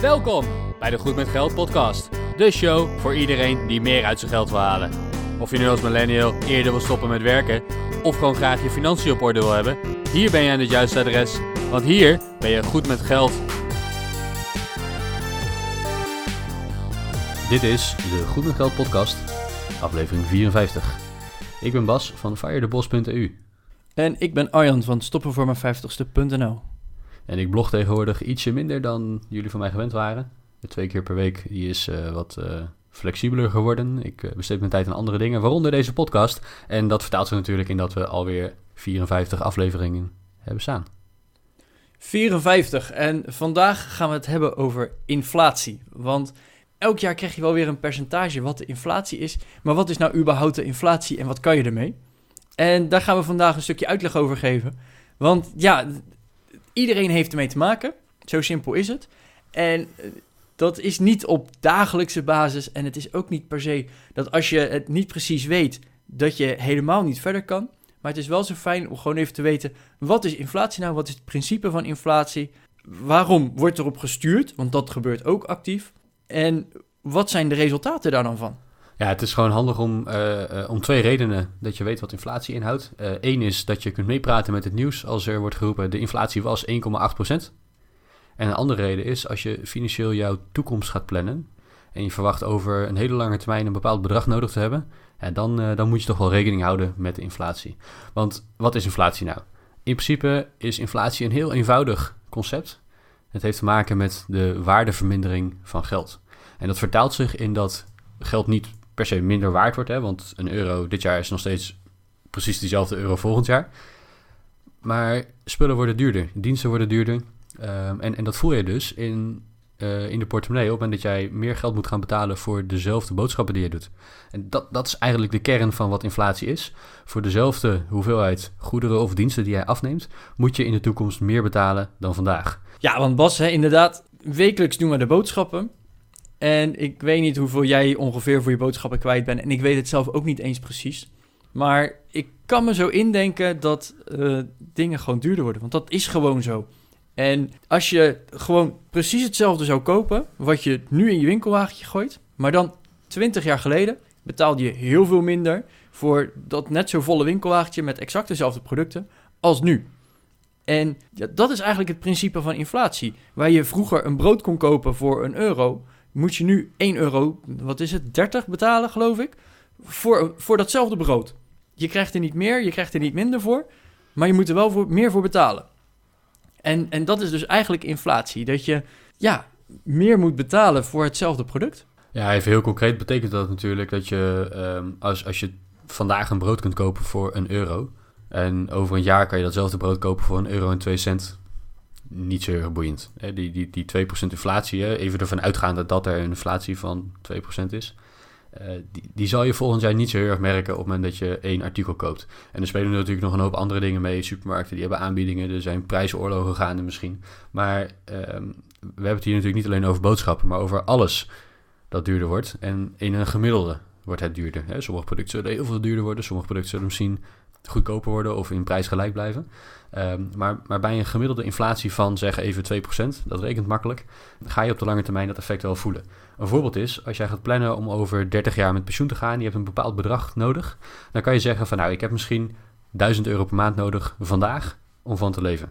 Welkom bij de Goed met Geld podcast. De show voor iedereen die meer uit zijn geld wil halen. Of je nu als millennial eerder wil stoppen met werken of gewoon graag je financiën op orde wil hebben, hier ben je aan het juiste adres, want hier ben je goed met geld. Dit is de Goed met Geld podcast, aflevering 54. Ik ben Bas van firetheboss.eu En ik ben Arjan van stoppenvoormijn50ste.nl. en ik blog tegenwoordig ietsje minder dan jullie van mij gewend waren. De twee keer per week die is eh, wat eh, flexibeler geworden. Ik eh, besteed mijn tijd aan andere dingen, waaronder deze podcast. En dat vertaalt zich natuurlijk in dat we alweer 54 afleveringen hebben staan. 54. En vandaag gaan we het hebben over inflatie. Want elk jaar krijg je wel weer een percentage wat de inflatie is. Maar wat is nou überhaupt de inflatie en wat kan je ermee? En daar gaan we vandaag een stukje uitleg over geven. Want ja, iedereen heeft ermee te maken. Zo simpel is het. En eh, dat is niet op dagelijkse basis. En het is ook niet per se dat als je het niet precies weet, dat je helemaal niet verder kan. Maar het is wel zo fijn om gewoon even te weten, wat is inflatie nou? Wat is het principe van inflatie? Waarom wordt erop gestuurd? Want dat gebeurt ook actief. En wat zijn de resultaten daar dan van? Ja, het is gewoon handig om, eh, eh, om twee redenen dat je weet wat inflatie inhoudt. Eén is dat je kunt meepraten met het nieuws als er wordt geroepen de inflatie was 1,8%. En een andere reden is als je financieel jouw toekomst gaat plannen en je verwacht over een hele lange termijn een bepaald bedrag nodig te hebben, dan, eh, dan moet je toch wel rekening houden met de inflatie. Want wat is inflatie nou? In principe is inflatie een heel eenvoudig concept. Het heeft te maken met de waardevermindering van geld. En dat vertaalt zich in dat geld niet per se minder waard wordt, hè, want een euro dit jaar is nog steeds precies diezelfde euro volgend jaar. Maar spullen worden duurder, diensten worden duurder. Ehm, en, en dat voel je dus in, eh, in de portemonnee op het moment dat jij meer geld moet gaan betalen voor dezelfde boodschappen die je doet. En dat, dat is eigenlijk de kern van wat inflatie is. Voor dezelfde hoeveelheid goederen of diensten die jij afneemt, moet je in de toekomst meer betalen dan vandaag. Ja, want Bas, hè, inderdaad, wekelijks doen we de boodschappen. En ik weet niet hoeveel jij ongeveer voor je boodschappen kwijt bent. En ik weet het zelf ook niet eens precies. Maar ik kan me zo indenken dat eh, dingen gewoon duurder worden. Want dat is gewoon zo. En als je gewoon precies hetzelfde zou kopen, wat je nu in je winkelwagentje gooit, maar dan 20 jaar geleden betaalde je heel veel minder voor dat net zo volle winkelwagentje met exact dezelfde producten als nu. En dat is eigenlijk het principe van inflatie. Waar je vroeger een brood kon kopen voor een euro, moet je nu 1 euro, wat is het, 30 betalen geloof ik, voor, voor datzelfde brood. Je krijgt er niet meer, je krijgt er niet minder voor, maar je moet er wel voor, meer voor betalen. En, en dat is dus eigenlijk inflatie. Dat je ja, meer moet betalen voor hetzelfde product. Ja, even heel concreet betekent dat natuurlijk dat je ehm, als, als je vandaag een brood kunt kopen voor een euro. En over een jaar kan je datzelfde brood kopen voor een euro en twee cent. Niet zo erg boeiend. Die, die, die 2% inflatie, even ervan uitgaande dat er een inflatie van 2% is. Uh, die, die zal je volgend jaar niet zo heel erg merken op het moment dat je één artikel koopt. En er spelen natuurlijk nog een hoop andere dingen mee. Supermarkten die hebben aanbiedingen, er zijn prijsoorlogen gaande misschien. Maar uh, we hebben het hier natuurlijk niet alleen over boodschappen, maar over alles dat duurder wordt. En in een gemiddelde wordt het duurder. Sommige producten zullen heel veel duurder worden, sommige producten zullen misschien goedkoper worden of in prijs gelijk blijven. Um, maar, maar bij een gemiddelde inflatie van zeg even 2%, dat rekent makkelijk, ga je op de lange termijn dat effect wel voelen. Een voorbeeld is, als jij gaat plannen om over 30 jaar met pensioen te gaan, je hebt een bepaald bedrag nodig, dan kan je zeggen van nou, ik heb misschien 1000 euro per maand nodig vandaag om van te leven.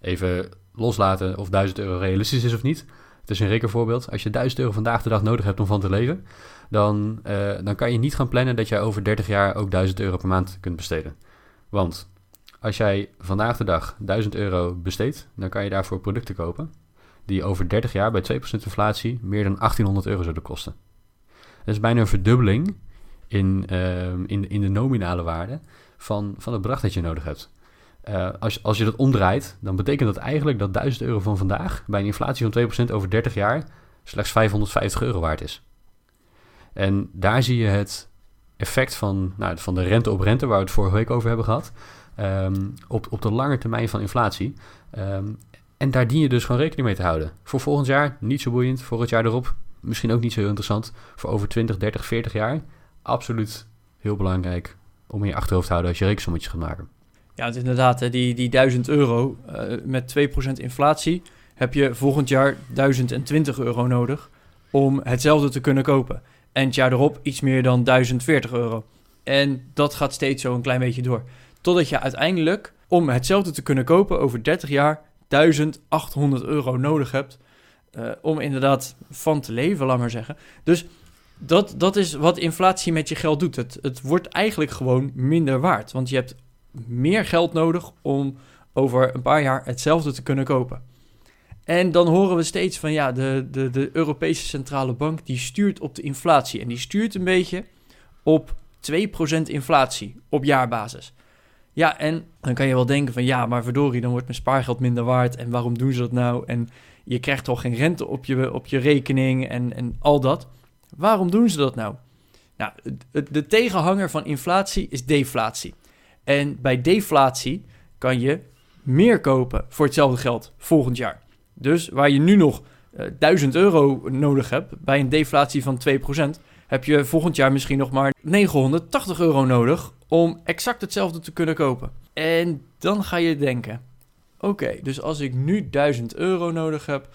Even loslaten of 1000 euro realistisch is of niet. Het is een rekenvoorbeeld. Als je 1000 euro vandaag de dag nodig hebt om van te leven, dan, uh, dan kan je niet gaan plannen dat jij over 30 jaar ook 1000 euro per maand kunt besteden. Want als jij vandaag de dag 1000 euro besteedt, dan kan je daarvoor producten kopen die over 30 jaar bij 2% inflatie meer dan 1800 euro zouden kosten. Dat is bijna een verdubbeling in, uh, in, in de nominale waarde van, van het bedrag dat je nodig hebt. Uh, als, als je dat omdraait, dan betekent dat eigenlijk dat 1000 euro van vandaag bij een inflatie van 2% over 30 jaar slechts 550 euro waard is. En daar zie je het effect van, nou, van de rente op rente, waar we het vorige week over hebben gehad, um, op, op de lange termijn van inflatie. Um, en daar dien je dus gewoon rekening mee te houden. Voor volgend jaar niet zo boeiend, voor het jaar erop misschien ook niet zo heel interessant. Voor over 20, 30, 40 jaar absoluut heel belangrijk om in je achterhoofd te houden als je rekensommetjes gaat maken. Ja, het inderdaad, die, die 1000 euro uh, met 2% inflatie, heb je volgend jaar 1020 euro nodig om hetzelfde te kunnen kopen. En het jaar erop iets meer dan 1040 euro. En dat gaat steeds zo een klein beetje door. Totdat je uiteindelijk, om hetzelfde te kunnen kopen over 30 jaar, 1800 euro nodig hebt. eh, om inderdaad van te leven, laat maar zeggen. Dus dat, dat is wat inflatie met je geld doet. Het, het wordt eigenlijk gewoon minder waard. Want je hebt meer geld nodig om over een paar jaar hetzelfde te kunnen kopen. En dan horen we steeds van ja, de, de, de Europese Centrale Bank die stuurt op de inflatie. En die stuurt een beetje op 2% inflatie op jaarbasis. Ja, en dan kan je wel denken van ja, maar verdorie, dan wordt mijn spaargeld minder waard. En waarom doen ze dat nou? En je krijgt toch geen rente op je, op je rekening en, en al dat. Waarom doen ze dat nou? Nou, de, de tegenhanger van inflatie is deflatie. En bij deflatie kan je meer kopen voor hetzelfde geld volgend jaar. Dus waar je nu nog eh 1000 euro nodig hebt bij een deflatie van 2%, heb je volgend jaar misschien nog maar 980 euro nodig om exact hetzelfde te kunnen kopen. En dan ga je denken: oké, dus als ik nu 1000 euro nodig heb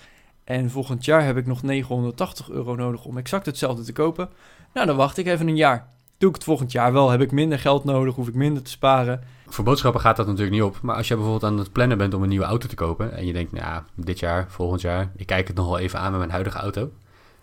en volgend jaar heb ik nog 980 euro nodig om exact hetzelfde te kopen, nou dan wacht ik even een jaar. Doe ik het volgend jaar wel, heb ik minder geld nodig, hoef ik minder te sparen. Voor boodschappen gaat dat natuurlijk niet op. Maar als je bijvoorbeeld aan het plannen bent om een nieuwe auto te kopen. En je denkt, nou ja, dit jaar, volgend jaar. Ik kijk het nog wel even aan met mijn huidige auto.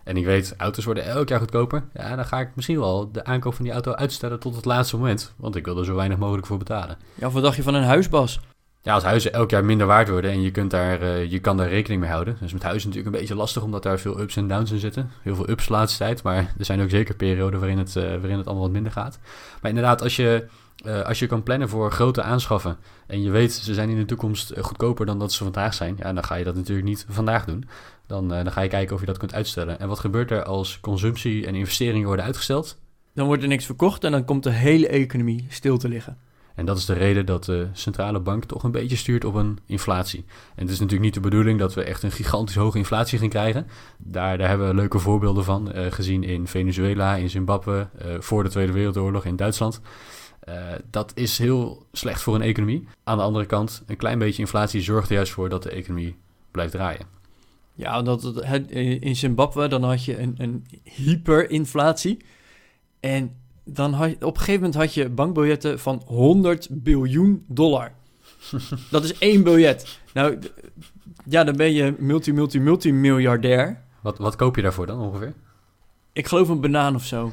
En ik weet, auto's worden elk jaar goedkoper. Ja, dan ga ik misschien wel de aankoop van die auto uitstellen tot het laatste moment. Want ik wil er zo weinig mogelijk voor betalen. Ja, of wat dacht je van een huisbas? Ja, als huizen elk jaar minder waard worden en je, kunt daar, eh, je kan daar rekening mee houden. Dus met huizen natuurlijk een beetje lastig, omdat daar veel ups en downs in zitten. Heel veel ups de laatste tijd, maar er zijn ook zeker perioden waarin het, eh, waarin het allemaal wat minder gaat. Maar inderdaad, als je, eh, als je kan plannen voor grote aanschaffen en je weet ze zijn in de toekomst goedkoper dan dat ze vandaag zijn, ja, dan ga je dat natuurlijk niet vandaag doen. Dan, dan ga je kijken of je dat kunt uitstellen. En wat gebeurt er als consumptie en investeringen worden uitgesteld? Dan wordt er niks verkocht en dan komt de hele economie stil te liggen. En dat is de reden dat de centrale bank toch een beetje stuurt op een inflatie. En het is natuurlijk niet de bedoeling dat we echt een gigantisch hoge inflatie gaan krijgen. Daar, daar hebben we leuke voorbeelden van eh, gezien in Venezuela, in Zimbabwe, eh, voor de Tweede Wereldoorlog in Duitsland. Eh, dat is heel slecht voor een economie. Aan de andere kant, een klein beetje inflatie zorgt er juist voor dat de economie blijft draaien. Ja, dat, in Zimbabwe dan had je een, een hyperinflatie. En dan had, je- op een gegeven moment had je bankbiljetten van 100 biljoen dollar. dat is één biljet. Nou, ja, dan ben je multi, multi, multimiljardair. Wat, wat koop je daarvoor dan ongeveer? Ik geloof een banaan of zo.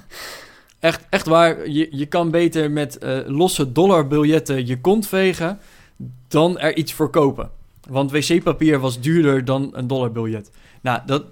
echt, echt waar, je, je kan beter met eh, losse dollarbiljetten je kont vegen dan er iets voor kopen. Want wc-papier was duurder dan een dollarbiljet. Nou, dat,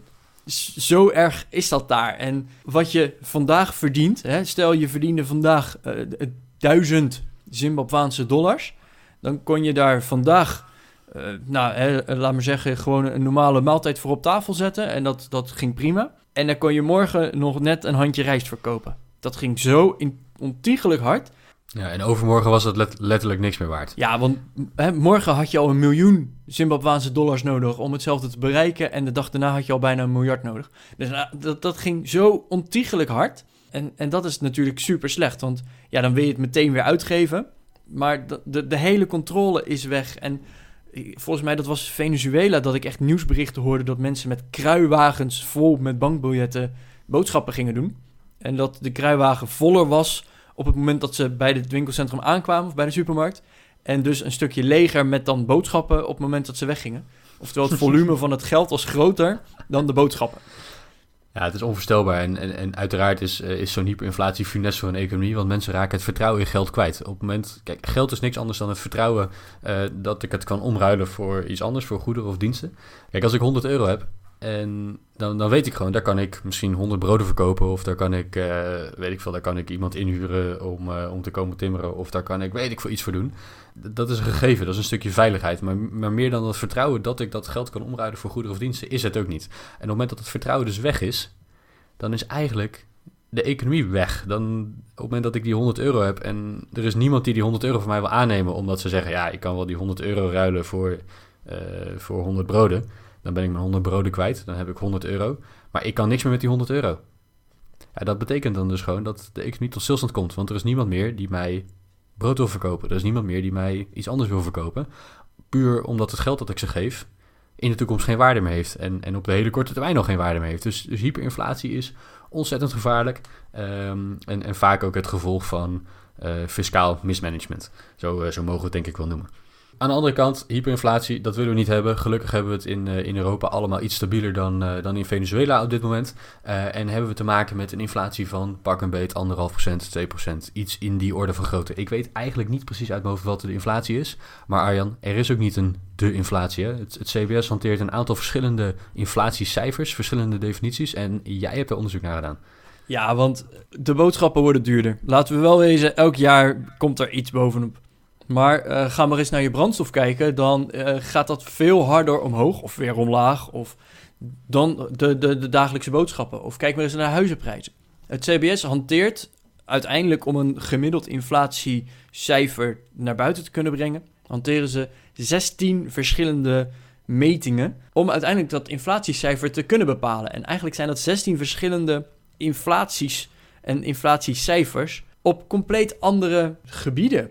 zo erg is dat daar. En wat je vandaag verdient, hè, stel je verdiende vandaag eh, d- duizend Zimbabwaanse dollars, dan kon je daar vandaag, eh, nou, hè, eh, laat maar zeggen, gewoon een normale maaltijd voor op tafel zetten. En dat, dat ging prima. En dan kon je morgen nog net een handje rijst verkopen. Dat ging zo ontiegelijk hard. Ja, en overmorgen was let- letterlijk niks meer waard. Ja, want hè, morgen had je al een miljoen Zimbabwaanse dollars nodig om hetzelfde te bereiken. En de dag daarna had je al bijna een miljard nodig. Dus nou, dat, dat ging zo ontiegelijk hard. En, en dat is natuurlijk super slecht. Want ja, dan wil je het meteen weer uitgeven. Maar de, de, de hele controle is weg. En eh, volgens mij, dat was Venezuela, dat ik echt nieuwsberichten hoorde dat mensen met kruiwagens vol met bankbiljetten boodschappen gingen doen. En dat de kruiwagen voller was op het moment dat ze bij het winkelcentrum aankwamen of bij de supermarkt. En dus een stukje leger met dan boodschappen op het moment dat ze weggingen. Oftewel, het volume van het geld was groter dan de boodschappen. Ja, het is onvoorstelbaar. En, en, en uiteraard is, eh, is zo'n hyperinflatie funest voor een economie, want mensen raken het vertrouwen in geld kwijt. Op het moment, kijk, geld is niks anders dan het vertrouwen eh, dat ik het kan omruilen voor iets anders, voor goederen of diensten. Kijk, als ik 100 euro heb, en dan, dan weet ik gewoon, daar kan ik misschien 100 broden verkopen, of daar kan ik, eh, weet ik veel, daar kan ik iemand inhuren om, eh, om te komen timmeren, of daar kan ik, weet ik veel, iets voor doen. Dat is een gegeven, dat is een stukje veiligheid. Maar, maar meer dan dat vertrouwen dat ik dat geld kan omruilen voor goederen of diensten, is het ook niet. En op het moment dat het vertrouwen dus weg is, dan is eigenlijk de economie weg. Dan, op het moment dat ik die 100 euro heb en er is niemand die die 100 euro van mij wil aannemen, omdat ze zeggen, ja, ik kan wel die 100 euro ruilen voor, eh, voor 100 broden. Dan ben ik mijn 100 broden kwijt, dan heb ik 100 euro. Maar ik kan niks meer met die 100 euro. Ja, dat betekent dan dus gewoon dat de economie tot stilstand komt. Want er is niemand meer die mij brood wil verkopen. Er is niemand meer die mij iets anders wil verkopen. Puur omdat het geld dat ik ze geef in de toekomst geen waarde meer heeft. En, en op de hele korte termijn nog geen waarde meer heeft. Dus, dus hyperinflatie is ontzettend gevaarlijk. Ehm, en, en vaak ook het gevolg van uh, fiscaal mismanagement. Zo, uh, zo mogen we het denk ik wel noemen. Aan de andere kant, hyperinflatie, dat willen we niet hebben. Gelukkig hebben we het in, uh, in Europa allemaal iets stabieler dan, uh, dan in Venezuela op dit moment. Uh, en hebben we te maken met een inflatie van pak een beet 1,5%, 2%. Iets in die orde van grootte. Ik weet eigenlijk niet precies uit mijn hoofd wat de inflatie is. Maar Arjan, er is ook niet een de inflatie. Hè? Het, het CBS hanteert een aantal verschillende inflatiecijfers, verschillende definities. En jij hebt er onderzoek naar gedaan. Ja, want de boodschappen worden duurder. Laten we wel wezen, elk jaar komt er iets bovenop. Maar uh, ga maar eens naar je brandstof kijken, dan uh, gaat dat veel harder omhoog of weer omlaag of dan de, de, de dagelijkse boodschappen. Of kijk maar eens naar huizenprijzen. Het CBS hanteert uiteindelijk om een gemiddeld inflatiecijfer naar buiten te kunnen brengen, hanteren ze 16 verschillende metingen om uiteindelijk dat inflatiecijfer te kunnen bepalen. En eigenlijk zijn dat 16 verschillende inflaties en inflatiecijfers op compleet andere gebieden.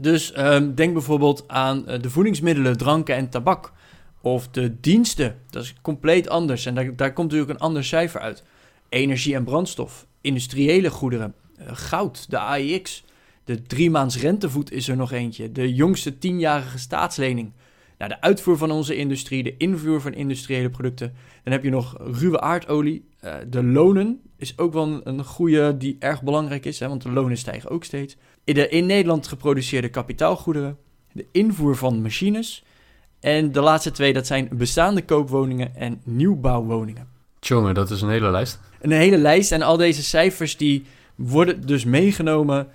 Dus um, denk bijvoorbeeld aan uh, de voedingsmiddelen, dranken en tabak. Of de diensten, dat is compleet anders. En daar, daar komt natuurlijk een ander cijfer uit. Energie en brandstof, industriële goederen, uh, goud, de AIX. De drie maands rentevoet is er nog eentje. De jongste tienjarige staatslening. Nou, de uitvoer van onze industrie, de invoer van industriële producten. Dan heb je nog ruwe aardolie. Uh, de lonen is ook wel een goede die erg belangrijk is, hè, want de lonen stijgen ook steeds. De in Nederland geproduceerde kapitaalgoederen, de invoer van machines. En de laatste twee, dat zijn bestaande koopwoningen en nieuwbouwwoningen. Tjonge, dat is een hele lijst. Een hele lijst en al deze cijfers die worden dus meegenomen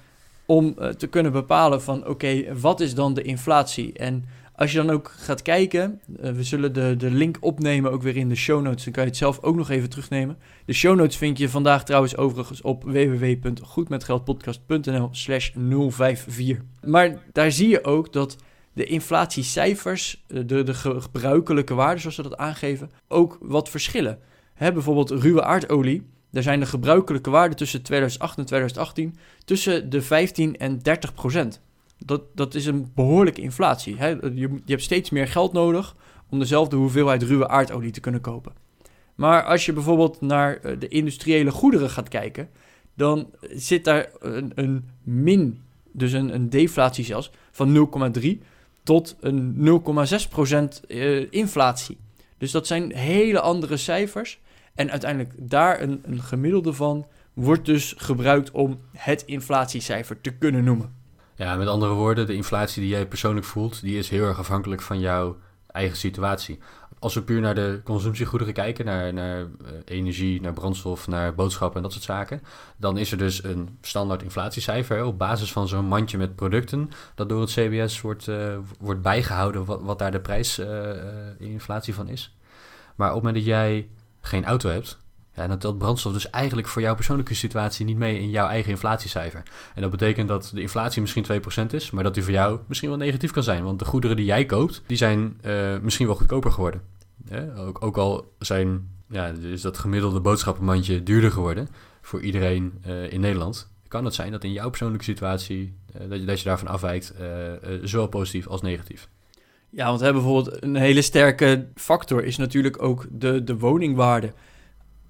om uh, te kunnen bepalen van oké, okay, wat is dan de inflatie? En als je dan ook gaat kijken, uh, we zullen de, de link opnemen ook weer in de show notes. Dan kan je het zelf ook nog even terugnemen. De show notes vind je vandaag trouwens overigens op www.goedmetgeldpodcast.nl slash 054. Maar daar zie je ook dat de inflatiecijfers, de, de gebruikelijke waarden zoals ze dat aangeven, ook wat verschillen. Hè, bijvoorbeeld ruwe aardolie. Daar zijn de gebruikelijke waarden tussen 2008 en 2018 tussen de 15 en 30 procent. Dat, dat is een behoorlijke inflatie. Hè? Je, je hebt steeds meer geld nodig om dezelfde hoeveelheid ruwe aardolie te kunnen kopen. Maar als je bijvoorbeeld naar de industriële goederen gaat kijken, dan zit daar een, een min, dus een, een deflatie zelfs, van 0,3 tot een 0,6% uh, inflatie. Dus dat zijn hele andere cijfers. En uiteindelijk daar een, een gemiddelde van wordt dus gebruikt om het inflatiecijfer te kunnen noemen. Ja, met andere woorden, de inflatie die jij persoonlijk voelt, die is heel erg afhankelijk van jouw eigen situatie. Als we puur naar de consumptiegoederen kijken, naar, uh, energie, naar brandstof, naar boodschappen en dat soort zaken, dan is er dus een standaard inflatiecijfer op basis van zo'n mandje met producten, dat door het CBS wordt, uh, wordt bijgehouden wat, wat daar de prijsinflatie uh, van is. Maar op het moment dat jij geen auto hebt, ja, dan telt brandstof dus eigenlijk voor jouw persoonlijke situatie niet mee in jouw eigen inflatiecijfer. En dat betekent dat de inflatie misschien 2% is, maar dat die voor jou misschien wel negatief kan zijn. Want de goederen die jij koopt, die zijn uh, misschien wel goedkoper geworden. Ook, ook, al zijn, ja, is dat gemiddelde boodschappenmandje duurder geworden voor iedereen uh, in Nederland. Kan het zijn dat in jouw persoonlijke situatie, uh, dat, je, dat je daarvan afwijkt, zowel positief als negatief. Ja, want hebben bijvoorbeeld een hele sterke factor is natuurlijk ook de, de woningwaarde.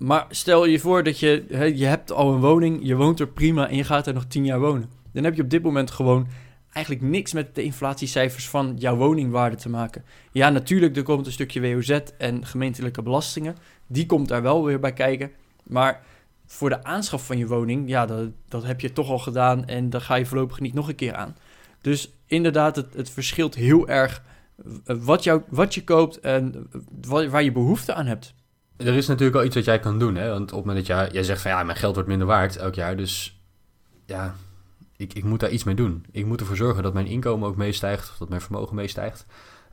Maar stel je voor dat je, je hebt al een woning, je woont er prima en je gaat er nog tien jaar wonen. Dan heb je op dit moment gewoon eigenlijk niks met de inflatiecijfers van jouw woningwaarde te maken. Ja, natuurlijk, er komt een stukje WOZ en gemeentelijke belastingen. Die komt daar wel weer bij kijken. Maar voor de aanschaf van je woning, ja, dat, dat heb je toch al gedaan en daar ga je voorlopig niet nog een keer aan. Dus inderdaad, het, het verschilt heel erg wat, wat je koopt en waar je behoefte aan hebt. Er is natuurlijk wel iets wat jij kan doen. Hè? Want op het moment dat jij, jij zegt van ja, mijn geld wordt minder waard elk jaar. Dus ja, ik, ik moet daar iets mee doen. Ik moet ervoor zorgen dat mijn inkomen ook meestijgt. Of dat mijn vermogen meestijgt.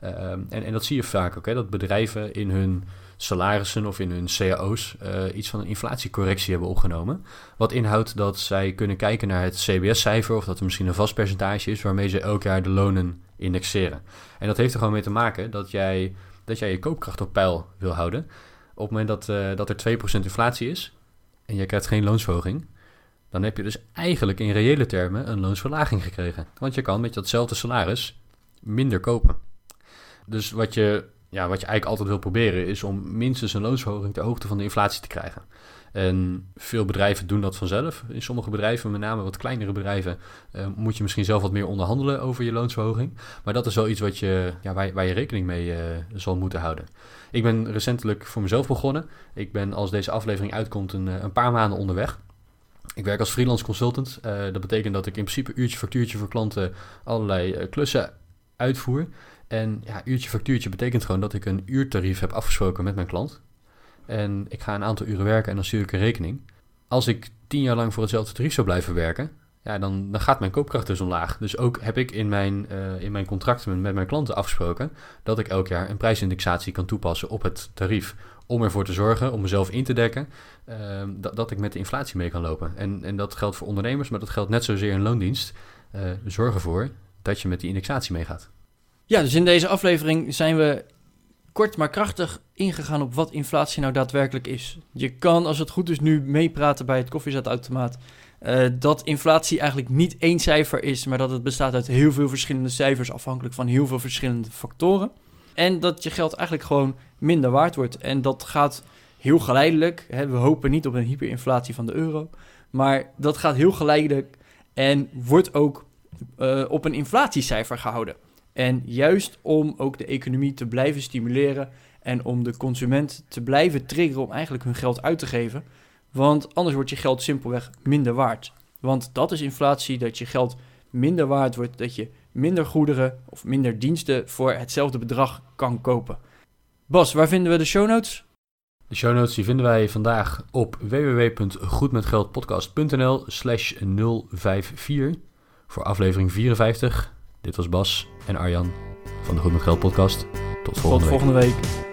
Uh, en, en dat zie je vaak ook. Hè? Dat bedrijven in hun salarissen of in hun cao's uh, iets van een inflatiecorrectie hebben opgenomen. Wat inhoudt dat zij kunnen kijken naar het CBS-cijfer. Of dat er misschien een vast percentage is waarmee ze elk jaar de lonen indexeren. En dat heeft er gewoon mee te maken dat jij, dat jij je koopkracht op peil wil houden op het moment dat, uh, dat er 2% inflatie is en je krijgt geen loonsverhoging, dan heb je dus eigenlijk in reële termen een loonsverlaging gekregen. Want je kan met datzelfde salaris minder kopen. Dus wat je ja, wat je eigenlijk altijd wil proberen is om minstens een loonsverhoging ter hoogte van de inflatie te krijgen. En veel bedrijven doen dat vanzelf. In sommige bedrijven, met name wat kleinere bedrijven, uh, moet je misschien zelf wat meer onderhandelen over je loonsverhoging. Maar dat is wel iets wat je, ja, waar, waar je rekening mee uh, zal moeten houden. Ik ben recentelijk voor mezelf begonnen. Ik ben als deze aflevering uitkomt een, een paar maanden onderweg. Ik werk als freelance consultant. Dat betekent dat ik in principe uurtje factuurtje voor klanten allerlei klussen uitvoer. En ja, uurtje factuurtje betekent gewoon dat ik een uurtarief heb afgesproken met mijn klant. En ik ga een aantal uren werken en dan stuur ik een rekening. Als ik tien jaar lang voor hetzelfde tarief zou blijven werken, ja, dan, dan gaat mijn koopkracht dus omlaag. Dus ook heb ik in mijn, uh, in mijn contracten met mijn klanten afgesproken dat ik elk jaar een prijsindexatie kan toepassen op het tarief. Om ervoor te zorgen, om mezelf in te dekken, uh, dat, dat ik met de inflatie mee kan lopen. En, en dat geldt voor ondernemers, maar dat geldt net zozeer in loondienst. Uh, zorg ervoor dat je met die indexatie meegaat. Ja, dus in deze aflevering zijn we kort maar krachtig ingegaan op wat inflatie nou daadwerkelijk is. Je kan, als het goed is, nu meepraten bij het koffiezetautomaat. Uh, dat inflatie eigenlijk niet één cijfer is, maar dat het bestaat uit heel veel verschillende cijfers, afhankelijk van heel veel verschillende factoren. En dat je geld eigenlijk gewoon minder waard wordt. En dat gaat heel geleidelijk. Hè, we hopen niet op een hyperinflatie van de euro. Maar dat gaat heel geleidelijk en wordt ook uh, op een inflatiecijfer gehouden. En juist om ook de economie te blijven stimuleren en om de consument te blijven triggeren om eigenlijk hun geld uit te geven. Want anders wordt je geld simpelweg minder waard. Want dat is inflatie, dat je geld minder waard wordt, dat je minder goederen of minder diensten voor hetzelfde bedrag kan kopen. Bas, waar vinden we de show notes? De show notes die vinden wij vandaag op www.goedmetgeldpodcast.nl slash 054 voor aflevering 54. Dit was Bas en Arjan van de Goed met Geld podcast. Tot volgende, Tot volgende week.